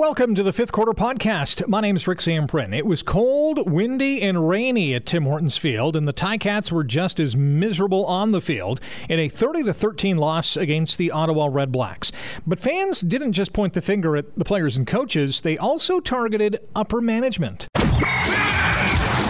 Welcome to the fifth quarter podcast. My name is Rick Zamperin. It was cold, windy, and rainy at Tim Hortons Field, and the Ticats were just as miserable on the field in a 30 to 13 loss against the Ottawa Red Blacks. But fans didn't just point the finger at the players and coaches; they also targeted upper management.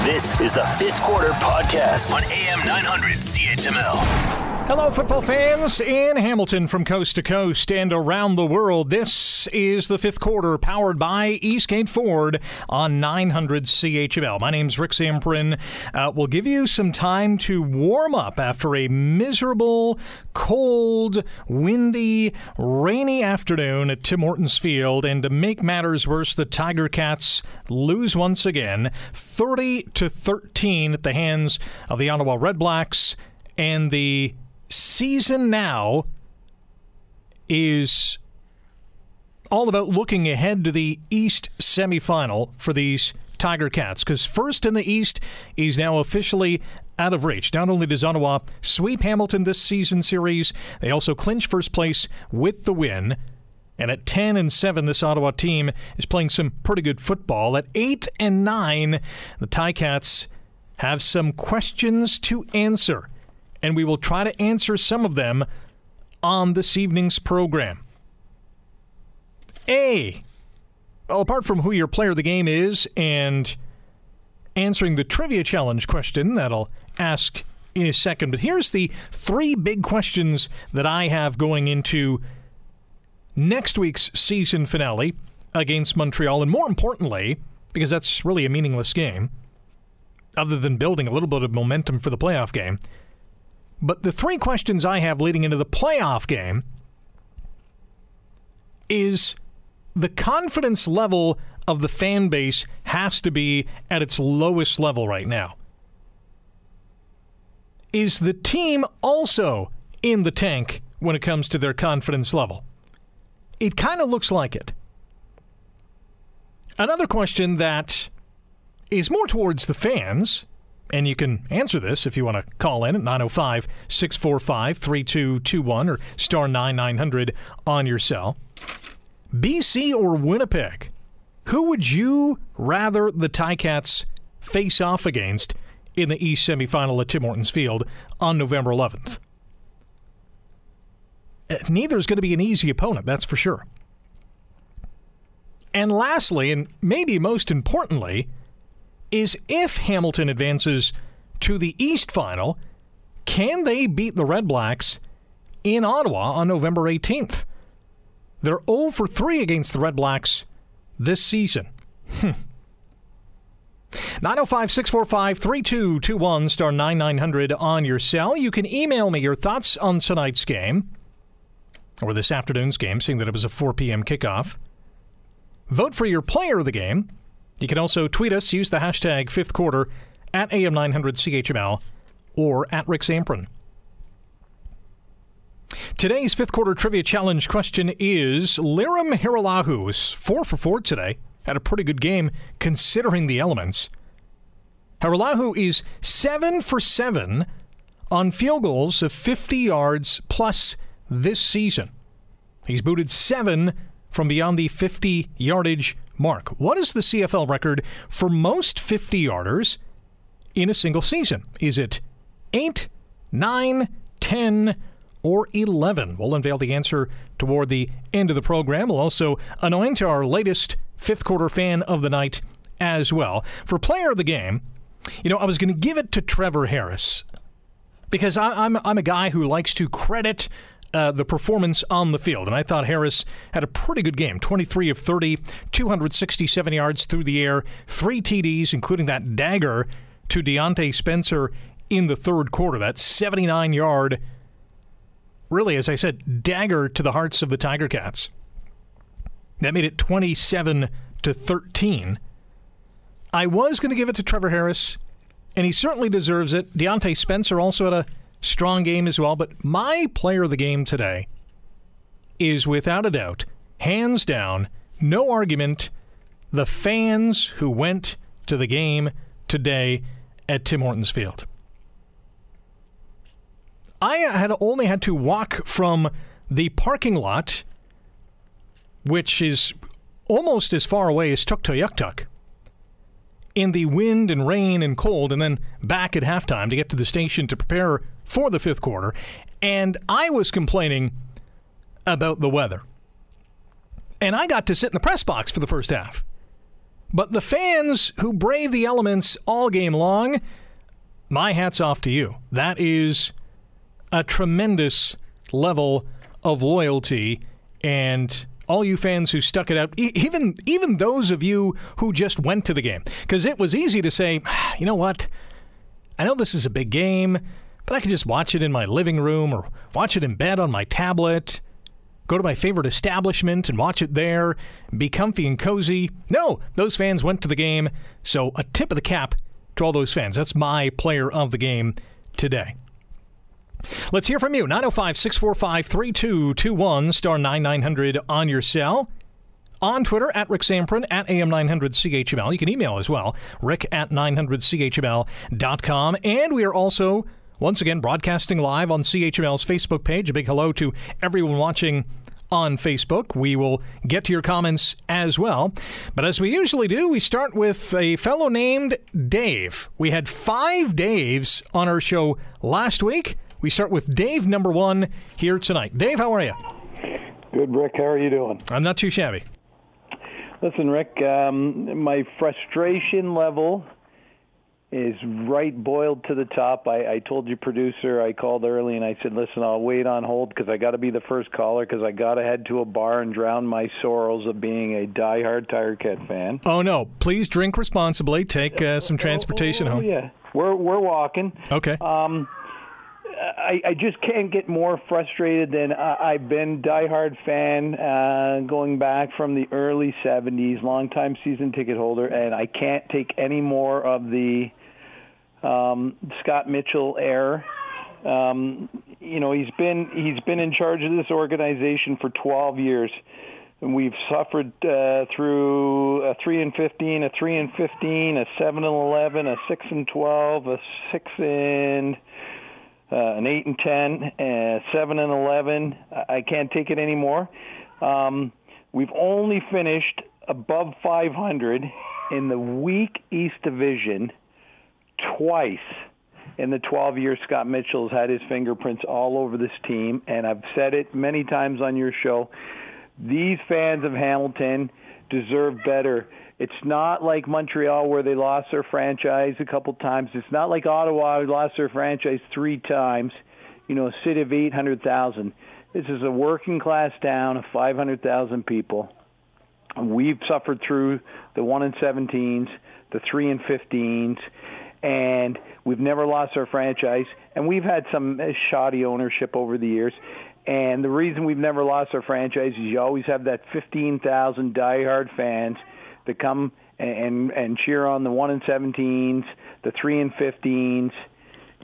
This is the fifth quarter podcast on AM 900 CHML. Hello, football fans in Hamilton from coast to coast and around the world. This is the fifth quarter powered by Eastgate Ford on 900 CHML. My name's Rick Zamperin. Uh, we'll give you some time to warm up after a miserable, cold, windy, rainy afternoon at Tim Hortons Field. And to make matters worse, the Tiger Cats lose once again 30 to 13 at the hands of the Ottawa Red Blacks and the season now is all about looking ahead to the East semifinal for these Tiger Cats because first in the East is now officially out of reach. Not only does Ottawa sweep Hamilton this season series, they also clinch first place with the win. And at 10 and 7, this Ottawa team is playing some pretty good football. At 8 and 9, the Ticats have some questions to answer and we will try to answer some of them on this evening's program. A. Well, apart from who your player of the game is and answering the trivia challenge question that I'll ask in a second, but here's the three big questions that I have going into next week's season finale against Montreal, and more importantly, because that's really a meaningless game, other than building a little bit of momentum for the playoff game. But the three questions I have leading into the playoff game is the confidence level of the fan base has to be at its lowest level right now. Is the team also in the tank when it comes to their confidence level? It kind of looks like it. Another question that is more towards the fans and you can answer this if you want to call in at 905 645 3221 or star 9900 on your cell. BC or Winnipeg? Who would you rather the Ticats face off against in the East semifinal at Tim Hortons Field on November 11th? Uh, neither is going to be an easy opponent, that's for sure. And lastly, and maybe most importantly, is if Hamilton advances to the East Final, can they beat the Red Blacks in Ottawa on November 18th? They're 0 for 3 against the Red Blacks this season. Hmm. 905 645 3221 star 9900 on your cell. You can email me your thoughts on tonight's game or this afternoon's game, seeing that it was a 4 p.m. kickoff. Vote for your player of the game you can also tweet us, use the hashtag fifth quarter at AM900CHML or at Rick Zamperin. Today's fifth quarter trivia challenge question is Lirim Hajrullahu is four for four today. Had a pretty good game considering the elements. Hajrullahu is seven for seven on field goals of 50 yards plus this season. He's booted seven from beyond the 50 yardage mark. What is the CFL record for most 50 yarders in a single season? Is it 8, 9, 10, or 11? We'll unveil the answer toward the end of the program. We'll also anoint our latest fifth quarter fan of the night as well. For player of the game, you know, I was going to give it to Trevor Harris because I, I'm, I'm a guy who likes to credit uh, the performance on the field. And I thought Harris had a pretty good game 23 of 30, 267 yards through the air, three TDs, including that dagger to Diontae Spencer in the third quarter. That 79 yard, really, as I said, dagger to the hearts of the Tiger Cats. That made it 27 to 13. I was going to give it to Trevor Harris, and he certainly deserves it. Diontae Spencer also had a strong game as well. But my player of the game today is without a doubt, hands down, no argument, the fans who went to the game today at Tim Hortons Field. I had only had to walk from the parking lot, which is almost as far away as Tuktoyaktuk in the wind and rain and cold, and then back at halftime to get to the station to prepare for the fifth quarter. And I was complaining about the weather. And I got to sit in the press box for the first half. But the fans who brave the elements all game long, my hat's off to you. That is a tremendous level of loyalty and all you fans who stuck it out, even even those of you who just went to the game, because it was easy to say, ah, you know what, I know this is a big game, but I could just watch it in my living room or watch it in bed on my tablet. Go to my favorite establishment and watch it there, be comfy and cozy. No, those fans went to the game, so a tip of the cap to all those fans. That's my player of the game today. Let's hear from you. 905 645 3221, star 9900 on your cell. On Twitter, at Rick Zamperin, at AM900CHML. You can email as well, rick at 900CHML.com. And we are also, once again, broadcasting live on CHML's Facebook page. A big hello to everyone watching on Facebook. We will get to your comments as well. But as we usually do, we start with a fellow named Dave. We had five Daves on our show last week. We start with Dave, number one, here tonight. Dave, how are you? Good, Rick. How are you doing? I'm not too shabby. Listen, Rick, um, my frustration level is right boiled to the top. I, I told your producer, I called early and I said, listen, I'll wait on hold because I got to be the first caller because I got to head to a bar and drown my sorrows of being a diehard Tiger Cat fan. Oh, no. Please drink responsibly. Take uh, some transportation oh, home. Yeah. We're, we're walking. Okay. Um, I, I just can't get more frustrated than uh, I've been diehard fan uh, going back from the early '70s, longtime season ticket holder, and I can't take any more of the um, Scott Mitchell air. Um, you know, he's been he's been in charge of this organization for 12 years. And we've suffered uh, through a three and fifteen, a three and fifteen, a seven and eleven, a six and twelve, a six and uh, an eight and ten, uh, seven and eleven. I can't take it anymore. Um, we've only finished above 500 in the weak East Division twice in the 12 years Scott Mitchell's had his fingerprints all over this team, and I've said it many times on your show. These fans of Hamilton deserve better. It's not like Montreal where they lost their franchise a couple times. It's not like Ottawa who lost their franchise three times. You know, a city of 800,000. This is a working class town of 500,000 people. We've suffered through the 1 and 17s, the 3 and 15s, and we've never lost our franchise. And we've had some shoddy ownership over the years. And the reason we've never lost our franchise is you always have that 15,000 diehard fans – that come and and cheer on the one and seventeens, the three and fifteens,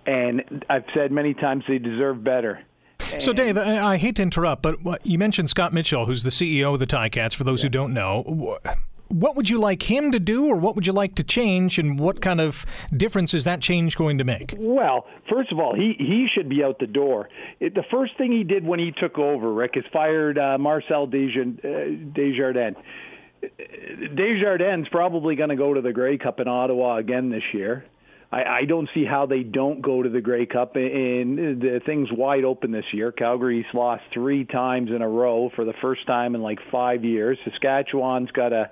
and I've said many times they deserve better. So, Dave, I, I hate to interrupt, but you mentioned Scott Mitchell, who's the CEO of the Ticats. For those yeah. who don't know, what would you like him to do, or what would you like to change, and what kind of difference is that change going to make? Well, first of all, he he should be out the door. It, the first thing he did when he took over, Rick, is fired uh, Marcel Desjardins. Uh, Desjardins Desjardins probably going to go to the Grey Cup in Ottawa again this year. I, I don't see how they don't go to the Grey Cup. And the thing's wide open this year. Calgary's lost three times in a row for the first time in like five years. Saskatchewan's got a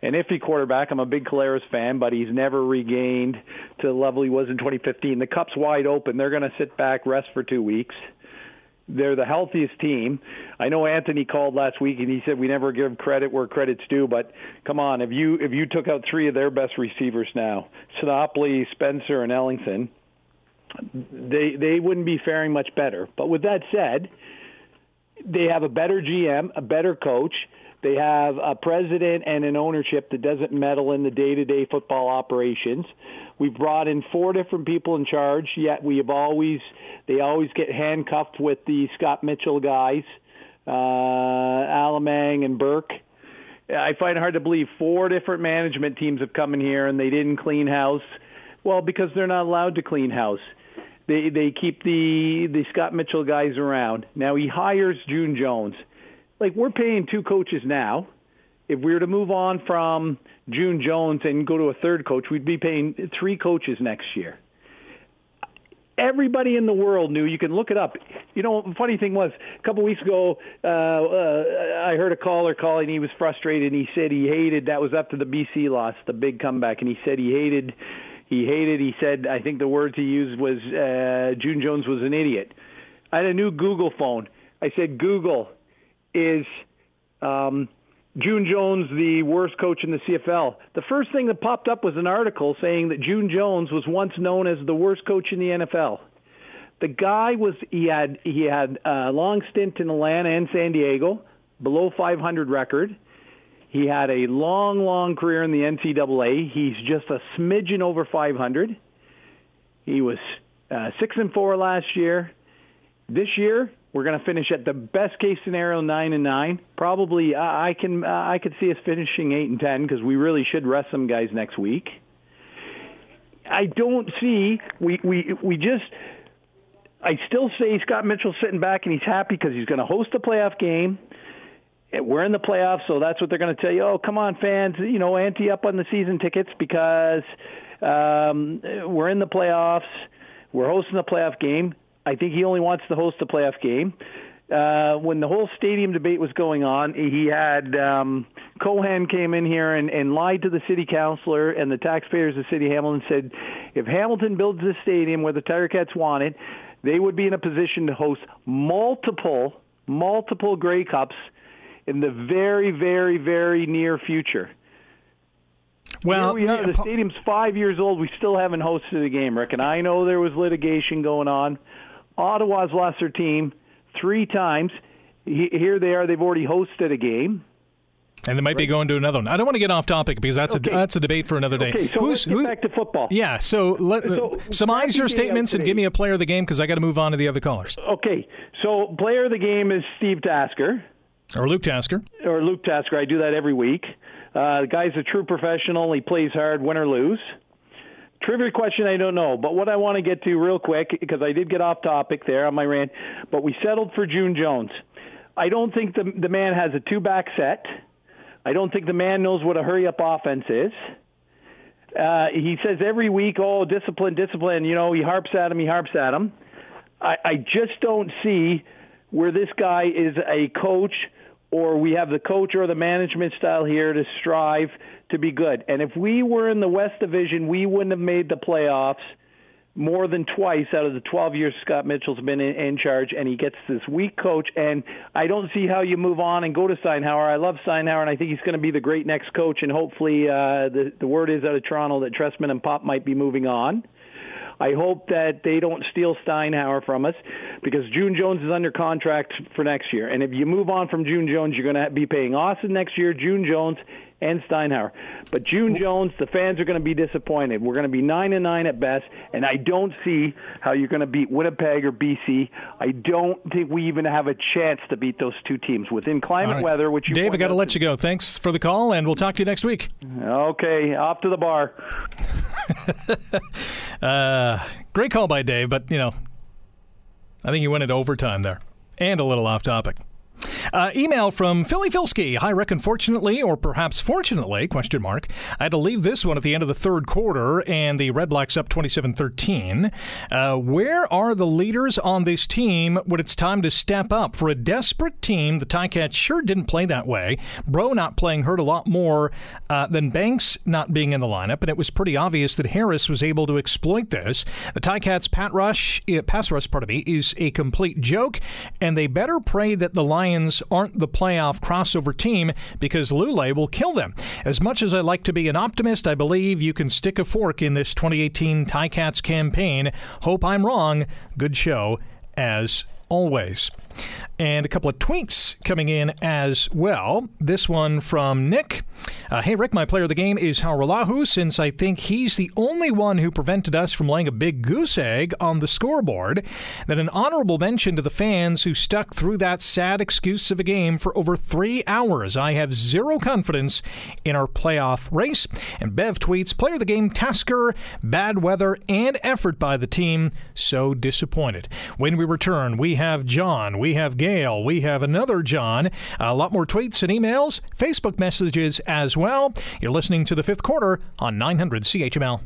an iffy quarterback. I'm a big Collaros fan, but he's never regained to the level he was in 2015. The cup's wide open. They're going to sit back, rest for two weeks they're the healthiest team. I know Anthony called last week and he said we never give credit where credit's due, but come on, if you if you took out three of their best receivers now, Sinopoli, Spencer, and Ellington, they they wouldn't be faring much better. But with that said, they have a better GM, a better coach. They have a president and an ownership that doesn't meddle in the day-to-day football operations. We've brought in four different people in charge, yet we have always they always get handcuffed with the Scott Mitchell guys, uh, Allemang and Burke. I find it hard to believe four different management teams have come in here and they didn't clean house. Well, because they're not allowed to clean house. They they keep the the Scott Mitchell guys around. Now he hires June Jones. Like we're paying two coaches now if we were to move on from June Jones and go to a third coach, we'd be paying three coaches next year everybody in the world knew. You can look it up. You know, the funny thing was, a couple weeks ago, uh, uh, I heard a caller calling. He was frustrated. and He said he hated. That was after the BC loss, the big comeback, and he said he hated. He hated. He said, I think the words he used was uh, June Jones was an idiot. I had a new Google phone. I said, Google is. Um, June Jones, the worst coach in the CFL. The first thing that popped up was an article saying that June Jones was once known as the worst coach in the NFL. The guy was he had he had a long stint in Atlanta and San Diego, below 500 record. He had a long, long career in the NCAA. He's just a smidgen over 500. He was uh, six and four last year. This year, we're going to finish at the best case scenario nine and nine. Probably uh, I can uh, I could see us finishing eight and ten because we really should rest some guys next week. I don't see we we we just. I still say Scott Mitchell's sitting back and he's happy because he's going to host a playoff game. We're in the playoffs, so that's what they're going to tell you. Oh, come on, fans! You know, ante up on the season tickets because um, we're in the playoffs. We're hosting a playoff game. I think he only wants to host a playoff game. Uh, when the whole stadium debate was going on, he had um, Cohen came in here and, and lied to the city councilor and the taxpayers of City Hamilton. Said if Hamilton builds this stadium where the Tiger Cats want it, they would be in a position to host multiple, multiple Grey Cups in the very, very, very near future. Well, Here we are. The stadium's five years old. We still haven't hosted a game, Rick. And I know there was litigation going on. Ottawa's lost their team three times. Here they are. They've already hosted a game. And they might right. be going to another one. I don't want to get off topic because that's okay. a that's a debate for another day. Okay, so who's, let's who's, back to football. Yeah, so let so, surmise your statements and give me a player of the game because I got to move on to the other callers. Okay, so player of the game is Steve Tasker or Luke Tasker or Luke Tasker. I do that every week. Uh, the guy's a true professional. He plays hard, win or lose. Trivia question, I don't know. But what I want to get to real quick, because I did get off topic there on my rant, but we settled for June Jones. I don't think the, the man has a two back set. I don't think the man knows what a hurry up offense is. Uh, he says every week, oh, discipline, discipline. You know, he harps at him, he harps at him. I, I just don't see where this guy is a coach or we have the coach or the management style here to strive to be good. And if we were in the West Division, we wouldn't have made the playoffs more than twice out of the 12 years Scott Mitchell's been in, in charge, and he gets this weak coach. And I don't see how you move on and go to Steinauer. I love Steinauer, and I think he's going to be the great next coach. And hopefully, uh, the the word is out of Toronto that Trestman and Popp might be moving on. I hope that they don't steal Steinauer from us because June Jones is under contract for next year. And if you move on from June Jones, you're going to be paying Austin next year, June Jones, and Steinauer. But June Jones, the fans are going to be disappointed. We're going to be nine and nine at best, and I don't see how you're going to beat Winnipeg or BC. I don't think we even have a chance to beat those two teams within climate right. weather. Which Dave, I got to let you go. Thanks for the call, and we'll talk to you next week. Okay, off to the bar. uh, great call by Dave, but you know, I think he went into overtime there, and a little off topic. Uh, email from Philly Filski. Hi, Rick. Unfortunately, or perhaps fortunately, question mark, I had to leave this one at the end of the third quarter, and the Red Blacks up 27-13. Uh, where are the leaders on this team when it's time to step up? For a desperate team, the Ticats sure didn't play that way. Bro not playing hurt a lot more uh, than Banks not being in the lineup, and it was pretty obvious that Harris was able to exploit this. The Ticats' pat rush, uh, pass rush, pardon me, is a complete joke, and they better pray that the Lions Lions aren't the playoff crossover team because Lulay will kill them. As much as I like to be an optimist, I believe you can stick a fork in this 2018 Ticats campaign. Hope I'm wrong. Good show as always. And a couple of tweets coming in as well. This one from Nick. Uh, hey, Rick, my player of the game is Hajrullahu, since I think he's the only one who prevented us from laying a big goose egg on the scoreboard. Then an honorable mention to the fans who stuck through that sad excuse of a game for over three hours. I have zero confidence in our playoff race. And Bev tweets, player of the game, Tasker, bad weather and effort by the team. So disappointed. When we return, we have John, we have Gail, we have another John, a lot more tweets and emails, Facebook messages as well. You're listening to the fifth quarter on 900 CHML.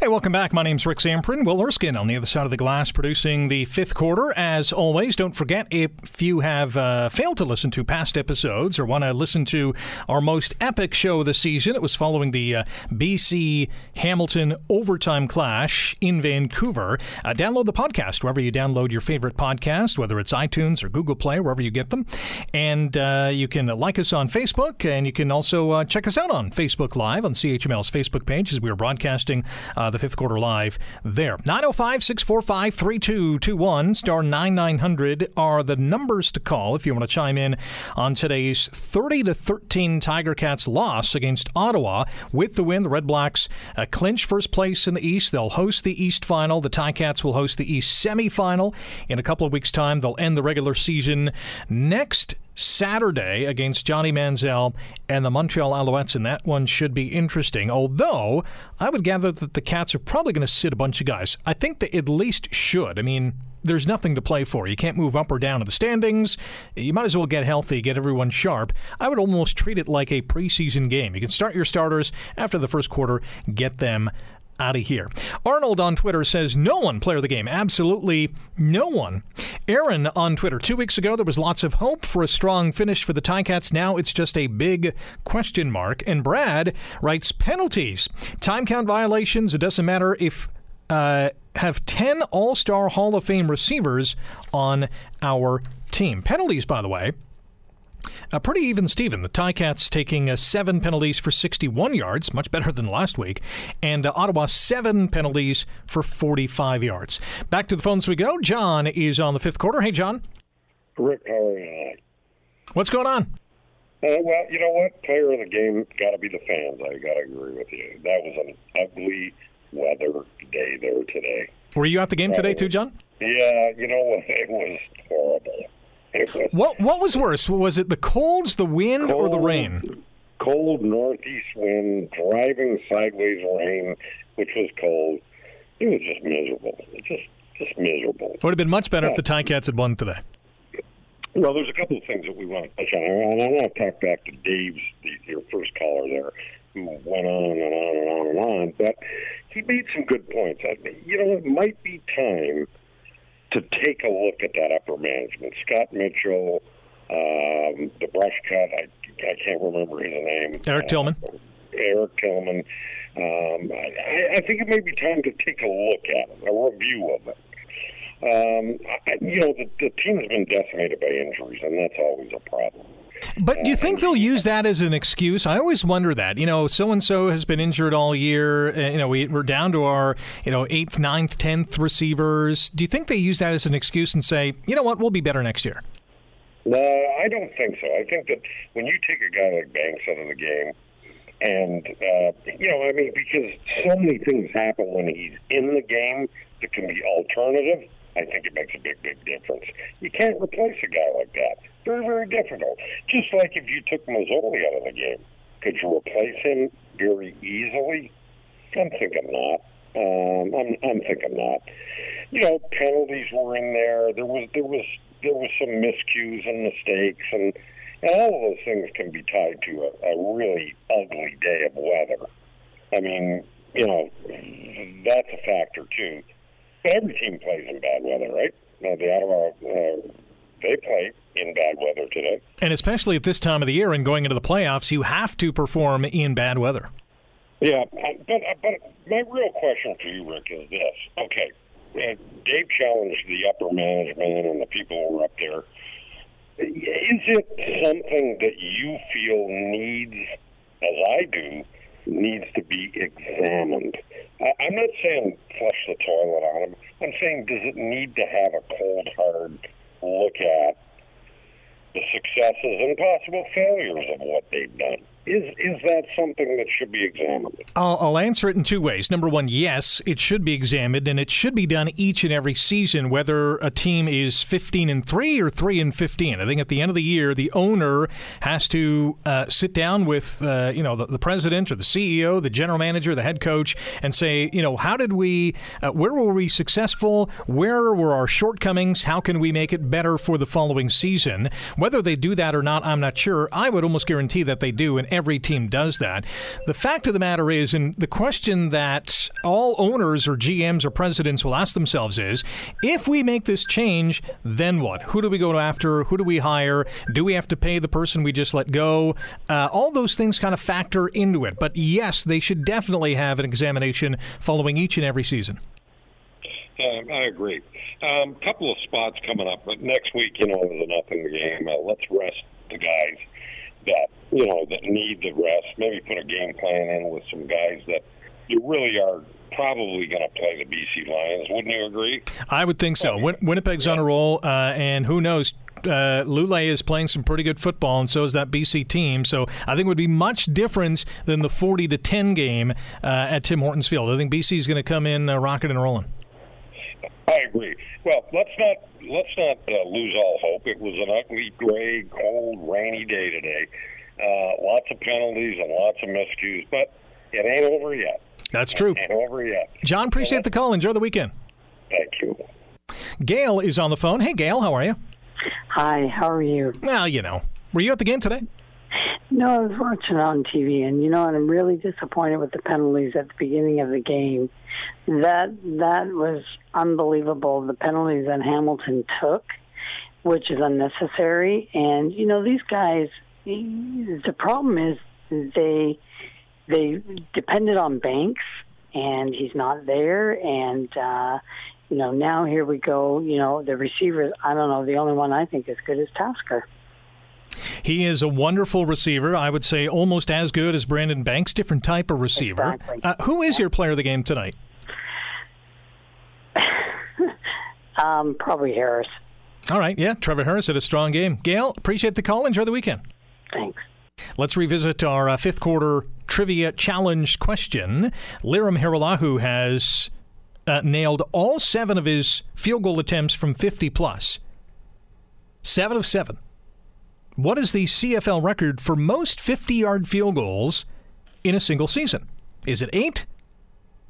Hey, welcome back. My name's Rick Zamperin. Will Erskine on the other side of the glass producing the fifth quarter. As always, don't forget if you have uh, failed to listen to past episodes or want to listen to our most epic show of the season, it was following the uh, BC Hamilton overtime clash in Vancouver. Uh, download the podcast wherever you download your favorite podcast, whether it's iTunes or Google Play, wherever you get them. And uh, you can like us on Facebook, and you can also uh, check us out on Facebook Live on CHML's Facebook page as we are broadcasting uh, the fifth quarter live there. 905 645 3221, star 9900 are the numbers to call if you want to chime in on today's 30 to 13 Tiger Cats loss against Ottawa. With the win, the Red Blacks uh, clinch first place in the East. They'll host the East final. The Ticats will host the East semifinal. In a couple of weeks' time, they'll end the regular season next Saturday against Johnny Manziel and the Montreal Alouettes, and that one should be interesting. Although I would gather that the Cats are probably going to sit a bunch of guys. I think they at least should. I mean, there's nothing to play for. You can't move up or down in the standings. You might as well get healthy, get everyone sharp. I would almost treat it like a preseason game. You can start your starters after the first quarter, get them out of here. Arnold on Twitter says no one player of the game. Absolutely no one. Aaron on Twitter. Two weeks ago, there was lots of hope for a strong finish for the Ticats. Now it's just a big question mark. And Brad writes penalties, time count violations. It doesn't matter if. Uh, have 10 All Star Hall of Fame receivers on our team. Penalties, by the way, a pretty even Steven. The Ticats taking uh, seven penalties for 61 yards, much better than last week, and uh, Ottawa seven penalties for 45 yards. Back to the phones we go. John is on the fifth quarter. Hey, John. Rick, how are you? What's going on? Uh, well, you know what? Player of the game got to be the fans. I got to agree with you. That was an ugly weather day there today. Were you at the game today too, John? Yeah, you know what? It was horrible. What what was worse? Was it the colds, the wind, cold, or the rain? Cold northeast wind, driving sideways rain, which was cold. It was just miserable. It just just miserable. Would have been much better yeah. if the Ticats had won today. Well, there's a couple of things that we want to touch on, and I want to talk back to Dave's, the, your first caller there, who went on and on and on and on. But he made some good points. I, you know, it might be time to take a look at that upper management. Scott Mitchell, um, the brush cut, I, I can't remember his name. Eric Tillman. Uh, Eric Tillman. Um, I, I think it may be time to take a look at it, a review of it. Um, I, you know, the, the team has been decimated by injuries, and that's always a problem. But do you think they'll use that as an excuse? I always wonder that. You know, so and so has been injured all year. You know, we, we're down to our, you know, eighth, ninth, tenth receivers. Do you think they use that as an excuse and say, you know what, we'll be better next year? No, I don't think so. I think that when you take a guy like Banks out of the game, and uh, you know, I mean, because so many things happen when he's in the game that can be alternative. I think it makes a big, big difference. You can't replace a guy like that. Very, very difficult. Just like if you took Masoli out of the game, could you replace him very easily? I'm thinking not. Um, I'm, I'm thinking not. You know, penalties were in there. There was, there was, there was some miscues and mistakes, and and all of those things can be tied to a, a really ugly day of weather. I mean, you know, that's a factor too. Every team plays in bad weather, right? Uh, the Ottawa, uh, they play in bad weather today. And especially at this time of the year and going into the playoffs, you have to perform in bad weather. Yeah, but uh, but my real question for you, Rick, is this: Okay, Dave challenged the upper management and the people who were up there. Is it something that you feel needs, as I do, needs to be examined? I'm not saying flush the toilet on them. I'm saying does it need to have a cold, hard look at the successes and possible failures of what they've done. Is is that something that should be examined? I'll, I'll, answer it in two ways. Number one, yes, it should be examined, and it should be done each and every season, whether a team is 15 and three or three and 15. I think at the end of the year, the owner has to uh, sit down with uh, you know the, the, president or the CEO, the general manager, the head coach, and say, you know, how did we, uh, where were we successful? Where were our shortcomings? How can we make it better for the following season? Whether they do that or not, I'm not sure. I would almost guarantee that they do, and every team does that. The fact of the matter is, and the question that all owners or GMs or presidents will ask themselves is if we make this change, then what? Who do we go after? Who do we hire? Do we have to pay the person we just let go? Uh, all those things kind of factor into it. But yes, they should definitely have an examination following each and every season. Um, I agree. A um, couple of spots coming up, but next week, you know, there's in the game. Uh, let's rest the guys that you know that need the rest. Maybe put a game plan in with some guys that you really are probably going to play the BC Lions. Wouldn't you agree? I would think so. Win- Winnipeg's yeah. on a roll, uh, and who knows? Uh, Lulay is playing some pretty good football, and so is that BC team. So I think it would be much different than the 40 to 10 game uh, at Tim Hortons Field. I think BC is going to come in uh, rocking and rolling. I agree. Well, let's not let's not uh, lose all hope. It was an ugly, gray, cold, rainy day today. Uh, lots of penalties and lots of miscues, but it ain't over yet. That's true. It ain't over yet. John, appreciate the call. Enjoy the weekend. Thank you. Gail is on the phone. Hey, Gail, how are you? Hi, how are you? Well, you know. Were you at the game today? No, I was watching it on TV, and you know, and I'm really disappointed with the penalties at the beginning of the game. That that was unbelievable. The penalties that Hamilton took, which is unnecessary, and you know, these guys. The problem is they they depended on Banks, and he's not there, and uh, you know, now here we go. You know, the receivers. I don't know. The only one I think is good is Tasker. He is a wonderful receiver. I would say almost as good as Brandon Banks, different type of receiver. Exactly. Uh, who is your player of the game tonight? um, probably Harris. All right, yeah, Trevor Harris had a strong game. Gail, appreciate the call. Enjoy the weekend. Thanks. Let's revisit our uh, fifth quarter trivia challenge question. Lirim Hajrullahu has uh, nailed all seven of his field goal attempts from 50 plus. Seven of seven. What is the CFL record for most 50 yard field goals in a single season? Is it eight?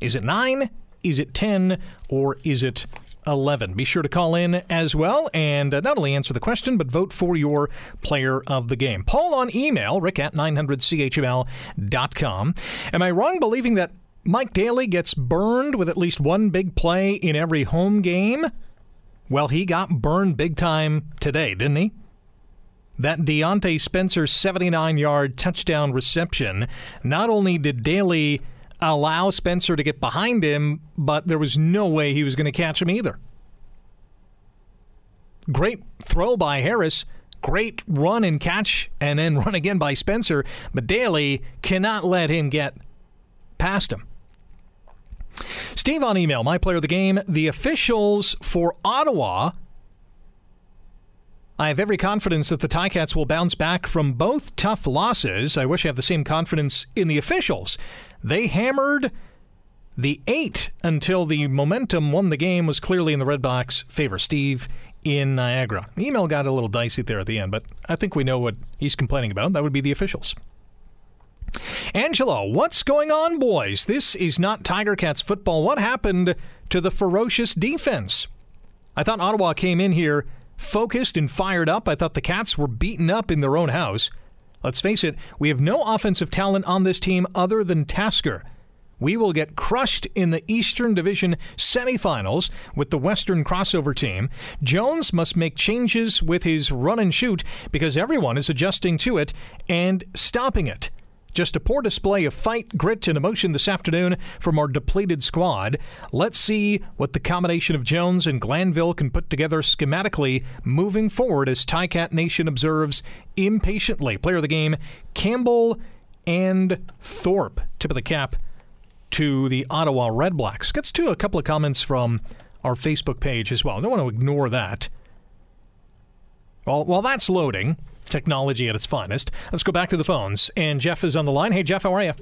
Is it nine? Is it 10? Or is it 11? Be sure to call in as well and uh, not only answer the question, but vote for your player of the game. Paul on email, rick at 900CHML.com. Am I wrong believing that Mike Daly gets burned with at least one big play in every home game? Well, he got burned big time today, didn't he? that Diontae Spencer 79 yard touchdown reception, not only did Daly allow Spencer to get behind him, but there was no way he was going to catch him either. Great throw by Harris. Great run and catch, and then run again by Spencer. But Daly cannot let him get past him. Steve on email, my player of the game. The officials for Ottawa I have every confidence that the Ticats will bounce back from both tough losses. I wish I have the same confidence in the officials. They hammered the eight until the momentum won the game was clearly in the Red Blacks favor. Steve in Niagara. The email got a little dicey there at the end, but I think we know what he's complaining about. That would be the officials. Angelo, what's going on, boys? This is not Tiger Cats football. What happened to the ferocious defense? I thought Ottawa came in here focused and fired up. I thought the Cats were beaten up in their own house. Let's face it, we have no offensive talent on this team other than Tasker. We will get crushed in the Eastern Division semifinals with the Western crossover team. Jones must make changes with his run and shoot because everyone is adjusting to it and stopping it. Just a poor display of fight, grit, and emotion this afternoon from our depleted squad. Let's see what the combination of Jones and Glanville can put together schematically moving forward as Ticat Nation observes impatiently. Player of the game, Campbell and Thorpe. Tip of the cap to the Ottawa Redblacks. Gets to a couple of comments from our Facebook page as well. I don't want to ignore that. Well, while that's loading, technology at its finest. Let's go back to the phones. And Jeff is on the line. Hey, Jeff, how are you?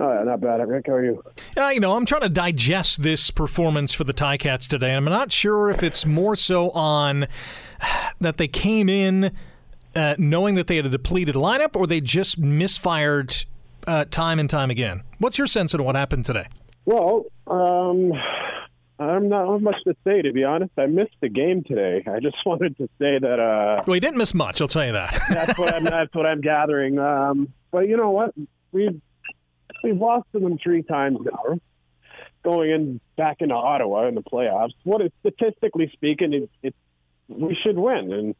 Oh, not bad. Rick, how are you? Uh, you know, I'm trying to digest this performance for the Ticats today. I'm not sure if it's more so on that they came in uh, knowing that they had a depleted lineup or they just misfired uh, time and time again. What's your sense of what happened today? Well, um, I'm not much to say to be honest. I missed the game today. I just wanted to say that. Uh, well, you didn't miss much. I'll tell you that. that's what I'm. That's what I'm gathering. Um, but you know what? We've we've lost to them three times now. Going in back into Ottawa in the playoffs. What is statistically speaking, it, it we should win, and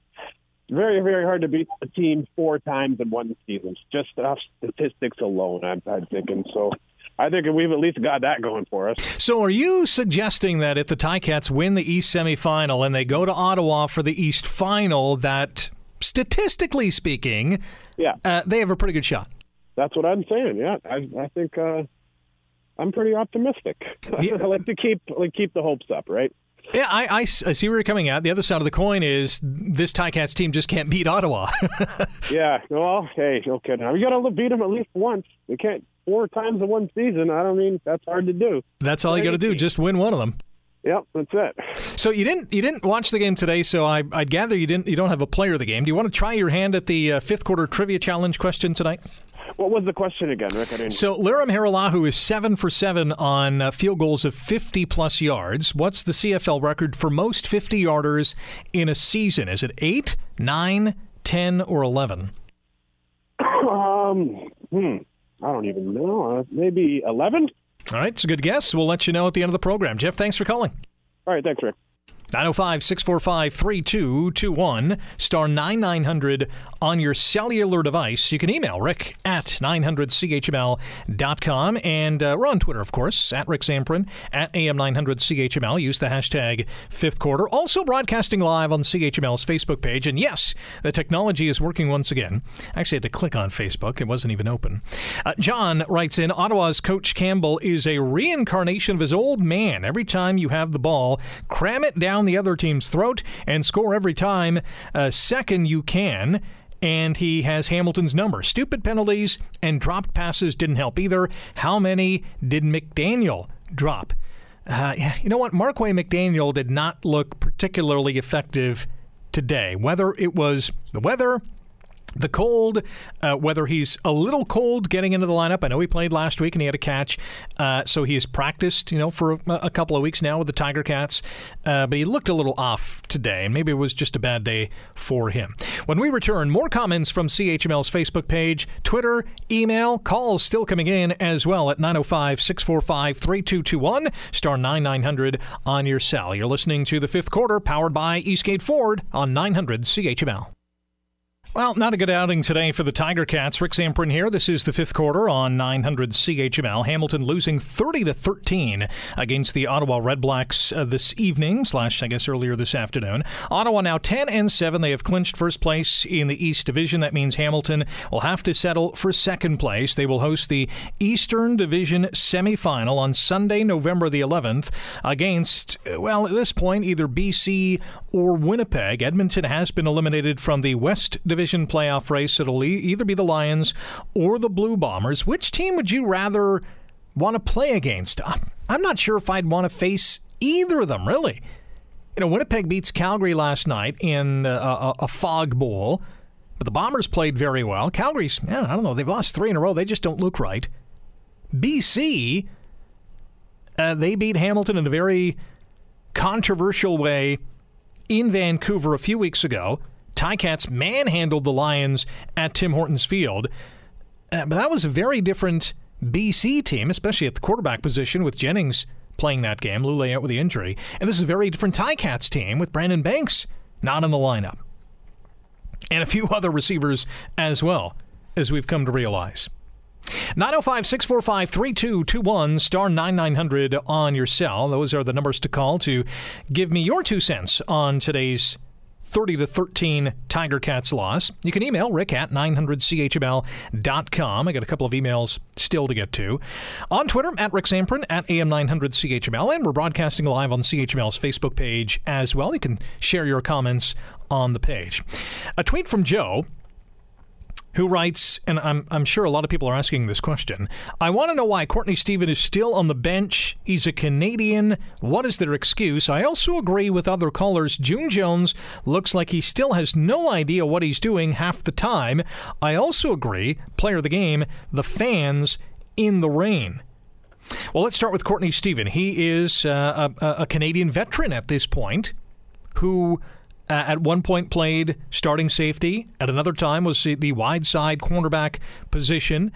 very very hard to beat a team four times in one season. Just off statistics alone, I'm, I'm thinking so. I think we've at least got that going for us. So, are you suggesting that if the Ticats win the East semifinal and they go to Ottawa for the East final, that statistically speaking, yeah, uh, they have a pretty good shot? That's what I'm saying. Yeah, I, I think uh, I'm pretty optimistic. Yeah. I like to keep like keep the hopes up, right? Yeah, I, I, I, see where you're coming at. The other side of the coin is this Ticats team just can't beat Ottawa. yeah, well, hey, no kidding. We got to beat them at least once. We can't four times in one season. I don't mean that's hard to do. That's all you got to do. Just win one of them. Yep, that's it. So you didn't you didn't watch the game today. So I I gather you didn't you don't have a player of the game. Do you want to try your hand at the uh, fifth quarter trivia challenge question tonight? What was the question again, Rick? I didn't... So Lirim Hajrullahu is seven for seven on uh, field goals of 50 plus yards. What's the CFL record for most 50 yarders in a season? Is it eight, nine, ten, or eleven? Um, hmm. I don't even know. Uh, maybe 11? All right, it's a good guess. We'll let you know at the end of the program. Jeff, thanks for calling. All right, thanks, Rick. 905 645 3221, star 9900 on your cellular device. You can email rick at 900chml.com. And uh, we're on Twitter, of course, at Rick Zamperin, at AM900CHML. Use the hashtag fifth quarter. Also broadcasting live on CHML's Facebook page. And yes, the technology is working once again. I actually had to click on Facebook, it wasn't even open. Uh, John writes in Ottawa's Coach Campbell is a reincarnation of his old man. Every time you have the ball, cram it down the other team's throat and score every time. Uh, second, you can and he has Hamilton's number. Stupid penalties and dropped passes didn't help either. How many did McDaniel drop? Uh, you know what? Marquay McDaniel did not look particularly effective today. Whether it was the weather, the cold, uh, whether he's a little cold getting into the lineup. I know he played last week and he had a catch, uh, so he has practiced, you know, for a, a, couple of weeks now with the Tiger Cats. Uh, but he looked a little off today, and maybe it was just a bad day for him. When we return, more comments from CHML's Facebook page, Twitter, email, calls still coming in as well at 905 645 3221, star 9900 on your cell. You're listening to the fifth quarter, powered by Eastgate Ford on 900 CHML. Well, not a good outing today for the Tiger Cats. Rick Zamperin here. This is the fifth quarter on 900 CHML. Hamilton losing 30 to 13 against the Ottawa Redblacks uh, this evening, slash I guess earlier this afternoon. Ottawa now 10 and 7. They have clinched first place in the East Division. That means Hamilton will have to settle for second place. They will host the Eastern Division semifinal on Sunday, November the 11th, against well, at this point either BC or Winnipeg. Edmonton has been eliminated from the West Division division playoff race. It'll e- either be the Lions or the Blue Bombers. Which team would you rather want to play against? I'm not sure if I'd want to face either of them, really. You know, Winnipeg beats Calgary last night in a, a, a fog bowl, but the Bombers played very well. Calgary's, yeah, I don't know, they've lost three in a row. They just don't look right. BC, uh, they beat Hamilton in a very controversial way in Vancouver a few weeks ago. Ticats manhandled the Lions at Tim Hortons Field. Uh, but that was a very different BC team, especially at the quarterback position with Jennings playing that game, Lulay out with the injury. And this is a very different Ticats team with Brandon Banks not in the lineup. And a few other receivers as well, as we've come to realize. 905 645 3221, star 9900 on your cell. Those are the numbers to call to give me your two cents on today's 30 to 13 Tiger Cats loss. You can email rick at 900chml.com. I got a couple of emails still to get to. On Twitter, at Rick Zamperin, at AM900CHML, and we're broadcasting live on CHML's Facebook page as well. You can share your comments on the page. A tweet from Joe who writes, and I'm, I'm sure a lot of people are asking this question. I want to know why Courtney Stephen is still on the bench. He's a Canadian. What is their excuse? I also agree with other callers. June Jones looks like he still has no idea what he's doing half the time. I also agree, player of the game, the fans in the rain. Well, let's start with Courtney Stephen. He is uh, a, a Canadian veteran at this point who uh, at one point played starting safety, at another time was the wide side cornerback position,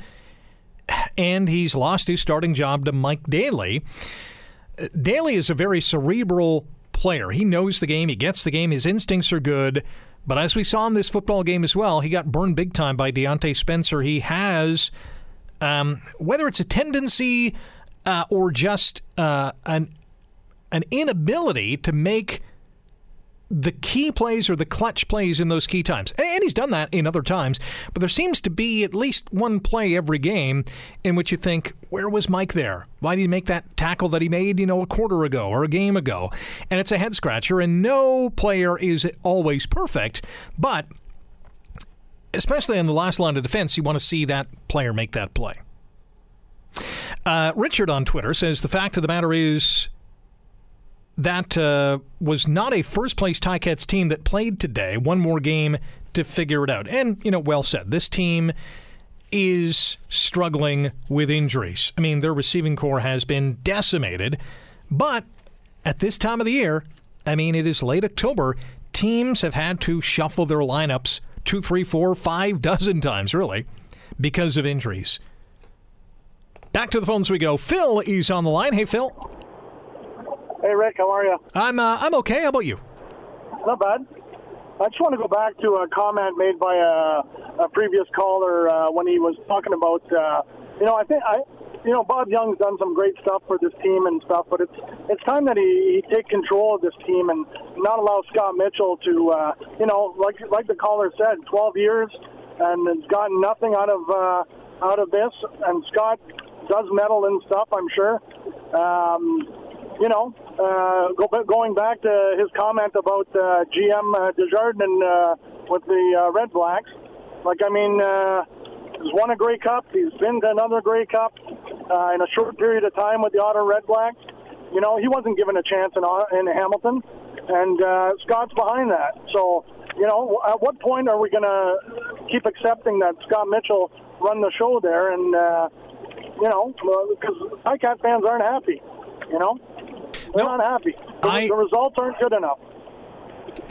and he's lost his starting job to Mike Daly. Daly is a very cerebral player. He knows the game, he gets the game, his instincts are good. But as we saw in this football game as well, he got burned big time by Diontae Spencer. He has, um, whether it's a tendency uh, or just uh, an an inability to make the key plays or the clutch plays in those key times. And he's done that in other times, but there seems to be at least one play every game in which you think, where was Mike there? Why did he make that tackle that he made, you know, a quarter ago or a game ago? And it's a head scratcher, and no player is always perfect, but especially on the last line of defense, you want to see that player make that play. Uh, Richard on Twitter says the fact of the matter is that uh, was not a first place Ticats team that played today. One more game to figure it out. And, you know, well said. This team is struggling with injuries. I mean, their receiving core has been decimated, but at this time of the year, I mean, it is late October, teams have had to shuffle their lineups two, three, four, five dozen times, really, because of injuries. Back to the phones we go. Phil is on the line. Hey, Phil. Hey, Rick, how are you? I'm uh, I'm okay. How about you? Not bad. I just want to go back to a comment made by a, a previous caller uh, when he was talking about, uh, you know, I think I, you know, Bob Young's done some great stuff for this team and stuff, but it's it's time that he, he take control of this team and not allow Scott Mitchell to, uh, you know, like like the caller said, 12 years and has gotten nothing out of uh, out of this, and Scott does meddle in stuff, I'm sure. Um, you know, uh, go, going back to his comment about uh, GM uh, Desjardins uh, with the uh, Red Blacks, like I mean, uh, he's won a Grey Cup. He's been to another Grey Cup uh, in a short period of time with the Ottawa Red Blacks. You know, he wasn't given a chance in in Hamilton, and uh, Scott's behind that. So, you know, at what point are we going to keep accepting that Scott Mitchell run the show there? And uh, you know, because Ticat fans aren't happy. You know. They're no, not happy. The, I, the results aren't good enough.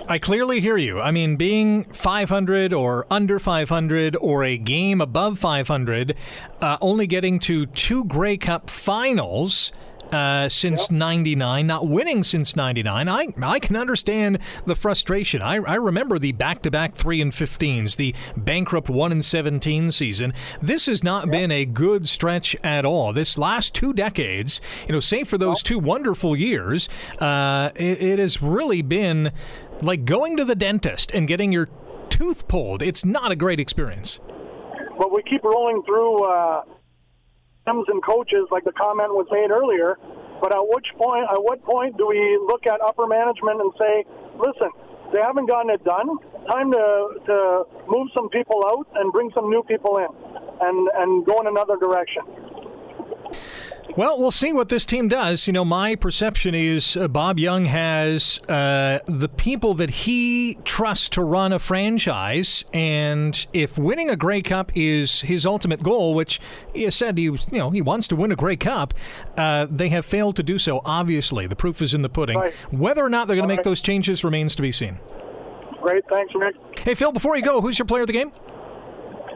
I clearly hear you. I mean, being 500 or under 500 or a game above 500, uh, only getting to two Grey Cup finals uh, since '99, yep. not winning since '99. I I can understand the frustration. I, I remember the back-to-back three and 15s, the bankrupt one and 17 season. This has not yep. been a good stretch at all. This last two decades, you know, save for those two wonderful years, uh, it, it has really been like going to the dentist and getting your tooth pulled. It's not a great experience. But we keep rolling through. Uh and coaches, like the comment was made earlier. But at which point, at what point do we look at upper management and say, listen, they haven't gotten it done. Time to to move some people out and bring some new people in, and and go in another direction. Well, we'll see what this team does. You know, my perception is uh, Bob Young has uh, the people that he trusts to run a franchise, and if winning a Grey Cup is his ultimate goal, which he said he was, you know, he wants to win a Grey Cup, uh, they have failed to do so. Obviously, the proof is in the pudding. Right. Whether or not they're going to make right. those changes remains to be seen. Great, thanks, Rick. Hey, Phil. Before you go, who's your player of the game?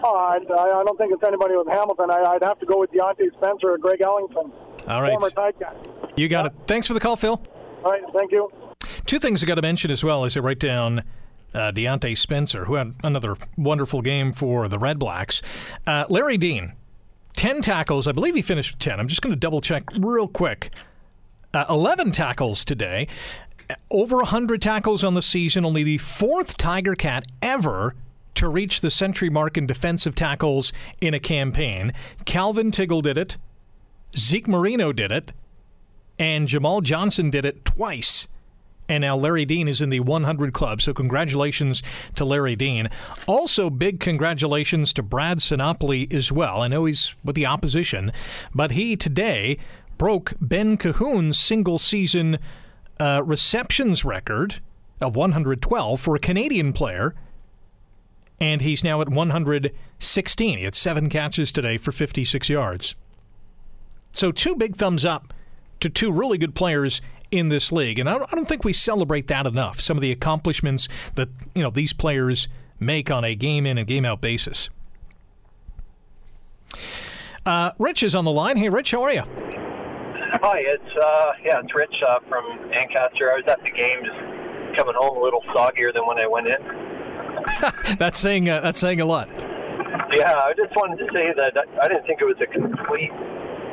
Oh, I, I don't think it's anybody with Hamilton. I, would have to go with Diontae Spencer or Greg Ellingson. All right. Former tight guy. You got yeah. it. Thanks for the call, Phil. All right. Thank you. Two things I got to mention as well as I write down uh, Diontae Spencer, who had another wonderful game for the Red Blacks. Uh, Larry Dean, 10 tackles. I believe he finished 10. I'm just going to double check real quick. Uh, 11 tackles today. Over 100 tackles on the season. Only the fourth Tiger Cat ever to reach the century mark in defensive tackles in a campaign. Calvin Tiggle did it. Zeke Moreno did it. And Jamall Johnson did it twice. and now Larry Dean is in the 100 club. So congratulations to Larry Dean. Also, big congratulations to Brad Sinopoli as well. I know he's with the opposition, but he today broke Ben Cahoon's single season uh, receptions record of 112 for a Canadian player and he's now at 116. He had seven catches today for 56 yards. So, two big thumbs up to two really good players in this league, and I don't, think we celebrate that enough. Some of the accomplishments that you know these players make on a game in and game out basis. Uh, Rich is on the line. Hey, Rich, how are you? Hi, it's uh, yeah, it's Rich uh, from Ancaster. I was at the game, just coming home a little soggier than when I went in. that's saying uh, that's saying a lot. Yeah, I just wanted to say that I didn't think it was a complete